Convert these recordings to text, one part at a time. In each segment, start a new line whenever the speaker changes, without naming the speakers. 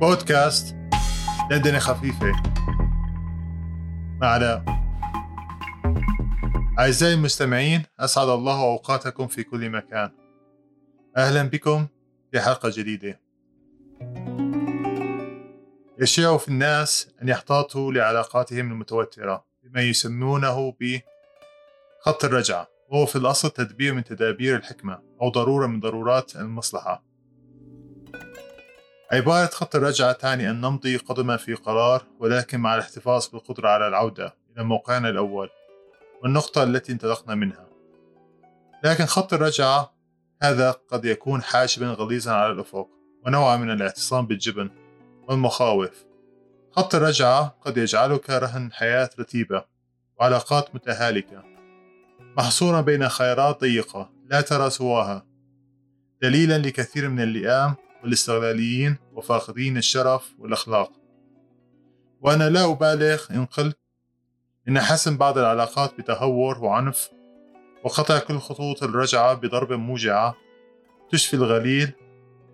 بودكاست دندنة خفيفة. مع علاء أعزائي المستمعين أسعد الله أوقاتكم في كل مكان. أهلا بكم في حلقة جديدة. يشيع في الناس أن يحتاطوا لعلاقاتهم المتوترة بما يسمونه بخط الرجعة. وهو في الأصل تدبير من تدابير الحكمة أو ضرورة من ضرورات المصلحة. عبارة خط الرجعة تعني أن نمضي قدما في قرار ولكن مع الاحتفاظ بالقدرة على العودة إلى موقعنا الأول والنقطة التي انطلقنا منها. لكن خط الرجعة هذا قد يكون حاجبا غليظا على الأفق ونوعا من الاعتصام بالجبن والمخاوف. خط الرجعة قد يجعلك رهن حياة رتيبة وعلاقات متهالكة محصورا بين خيارات ضيقة لا ترى سواها. دليلا لكثير من اللئام والاستغلاليين وفاقدين الشرف والأخلاق. وأنا لا أبالغ إن قلت إن حسم بعض العلاقات بتهور وعنف وقطع كل خطوط الرجعة بضربة موجعة تشفي الغليل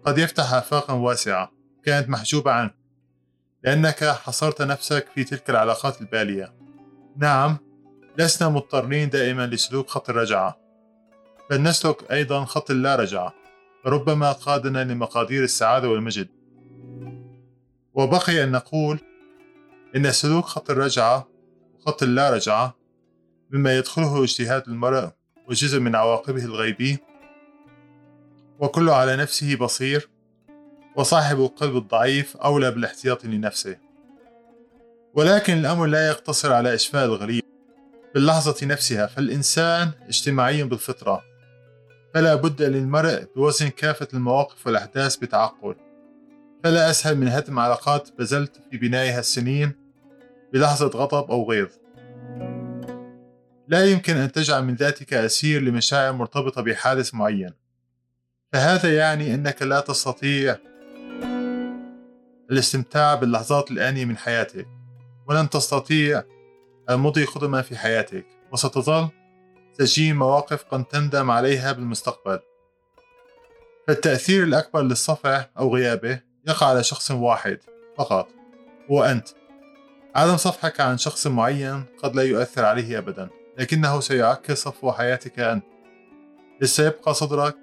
قد يفتح آفاقا واسعة كانت محجوبة عنك لأنك حصرت نفسك في تلك العلاقات البالية. نعم لسنا مضطرين دائما لسلوك خط الرجعة بل نسلك أيضا خط اللا رجعة. ربما قادنا لمقادير السعادة والمجد. وبقي أن نقول إن سلوك خط الرجعة وخط اللا رجعة مما يدخله اجتهاد المرء وجزء من عواقبه الغيبي وكل على نفسه بصير وصاحب القلب الضعيف أولى بالاحتياط لنفسه. ولكن الأمر لا يقتصر على إشفاء الغريب باللحظة نفسها فالإنسان اجتماعي بالفطرة. فلا بد للمرء بوزن كافة المواقف والأحداث بتعقل. فلا أسهل من هدم علاقات بذلت في بنائها السنين بلحظة غضب أو غيظ. لا يمكن أن تجعل من ذاتك أسير لمشاعر مرتبطة بحادث معين. فهذا يعني أنك لا تستطيع الاستمتاع باللحظات الآنية من حياتك ولن تستطيع المضي قدما في حياتك وستظل تجيء مواقف قد تندم عليها بالمستقبل. فالتأثير الأكبر للصفع أو غيابه يقع على شخص واحد فقط هو أنت. عدم صفحك عن شخص معين قد لا يؤثر عليه أبدا لكنه سيعكس صفو حياتك أنت. سيبقى صدرك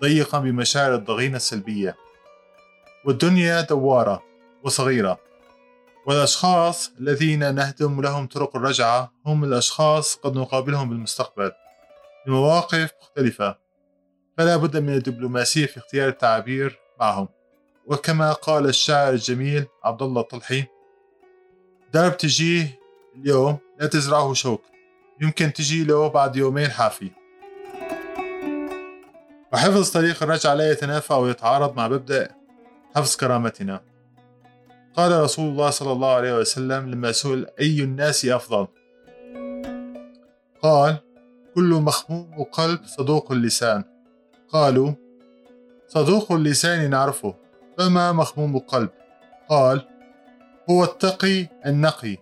ضيقا بمشاعر الضغينة السلبية. والدنيا دوارة وصغيرة. والأشخاص الذين نهدم لهم طرق الرجعة هم الأشخاص قد نقابلهم بالمستقبل بمواقف مختلفة. فلا بد من الدبلوماسية في اختيار التعابير معهم. وكما قال الشاعر الجميل عبد الله الطلحي درب تجيه اليوم لا تزرعه شوك يمكن تجي له بعد يومين حافي. وحفظ طريق الرجعة لا يتنافى أو يتعارض مع مبدأ حفظ كرامتنا. قال رسول الله صلى الله عليه وسلم لما سئل أي الناس أفضل؟ قال كل مخموم قلب صدوق اللسان. قالوا صدوق اللسان نعرفه فما مخموم القلب قال هو التقي النقي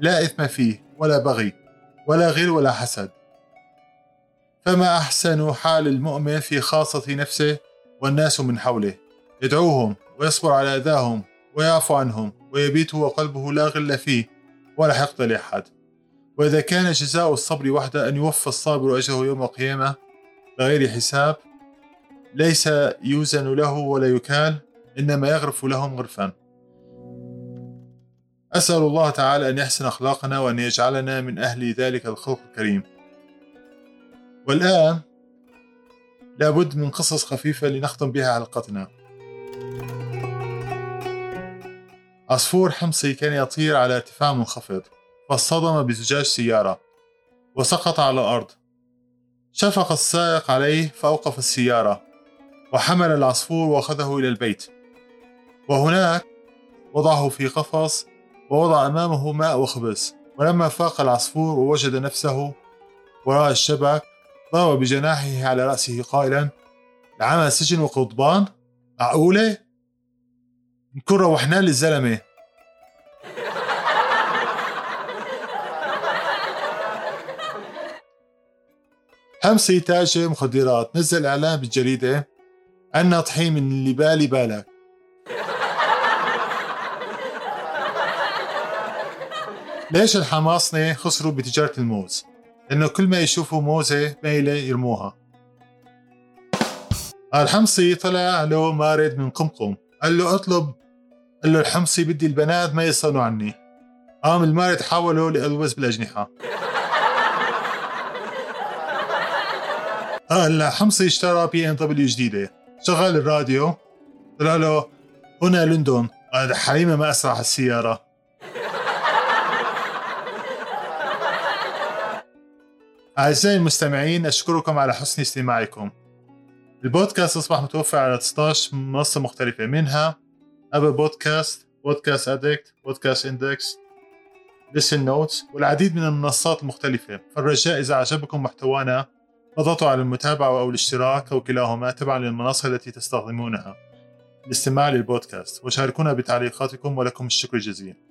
لا إثم فيه ولا بغي ولا غير ولا حسد. فما أحسن حال المؤمن في خاصة نفسه والناس من حوله؟ يدعوهم ويصبر على أذاهم ويعفو عنهم ويبيت وقلبه لا غل فيه ولا حقد لأحد. وإذا كان جزاء الصبر وحده أن يوفى الصابر أجره يوم القيامة بغير حساب ليس يوزن له ولا يكال إنما يغرف لهم غرفا. أسأل الله تعالى أن يحسن أخلاقنا وأن يجعلنا من أهل ذلك الخلق الكريم. والآن لابد من قصص خفيفة لنختم بها حلقتنا. عصفور حمصي كان يطير على ارتفاع منخفض فاصطدم بزجاج سيارة وسقط على الأرض. شفق السائق عليه فأوقف السيارة وحمل العصفور وأخذه إلى البيت. وهناك وضعه في قفص ووضع أمامه ماء وخبز. ولما فاق العصفور ووجد نفسه وراء الشبك ضرب بجناحه على رأسه قائلا العمل سجن وقضبان؟ معقولة؟ نكون روحنا للزلمة. همسي تاجر مخدرات نزل إعلان بالجريدة أنا طحين من اللي بالي بالك. ليش الحماصنة خسروا بتجارة الموز؟ لأنه كل ما يشوفوا موزة ميلة يرموها. الحمصي طلع له مارد من قمقم. قال له اطلب قال له الحمصي بدي البنات ما يصلوا عني. قام المارد حوله لألوز بالأجنحة. هلا حمصي اشترى BMW جديدة. شغل الراديو. طلع له هنا لندن. قال حريمة ما أسرع السيارة أعزائي المستمعين أشكركم على حسن استماعكم. البودكاست أصبح متوفر على 16 منصة مختلفة منها. Apple Podcast Podcast Addict Podcast Index Listen Notes والعديد من المنصات المختلفة. فالرجاء إذا عجبكم محتوانا اضغطوا على المتابعة أو الاشتراك أو كلاهما تبعا للمنصة التي تستخدمونها. الاستماع للبودكاست وشاركونا بتعليقاتكم ولكم الشكر الجزيل.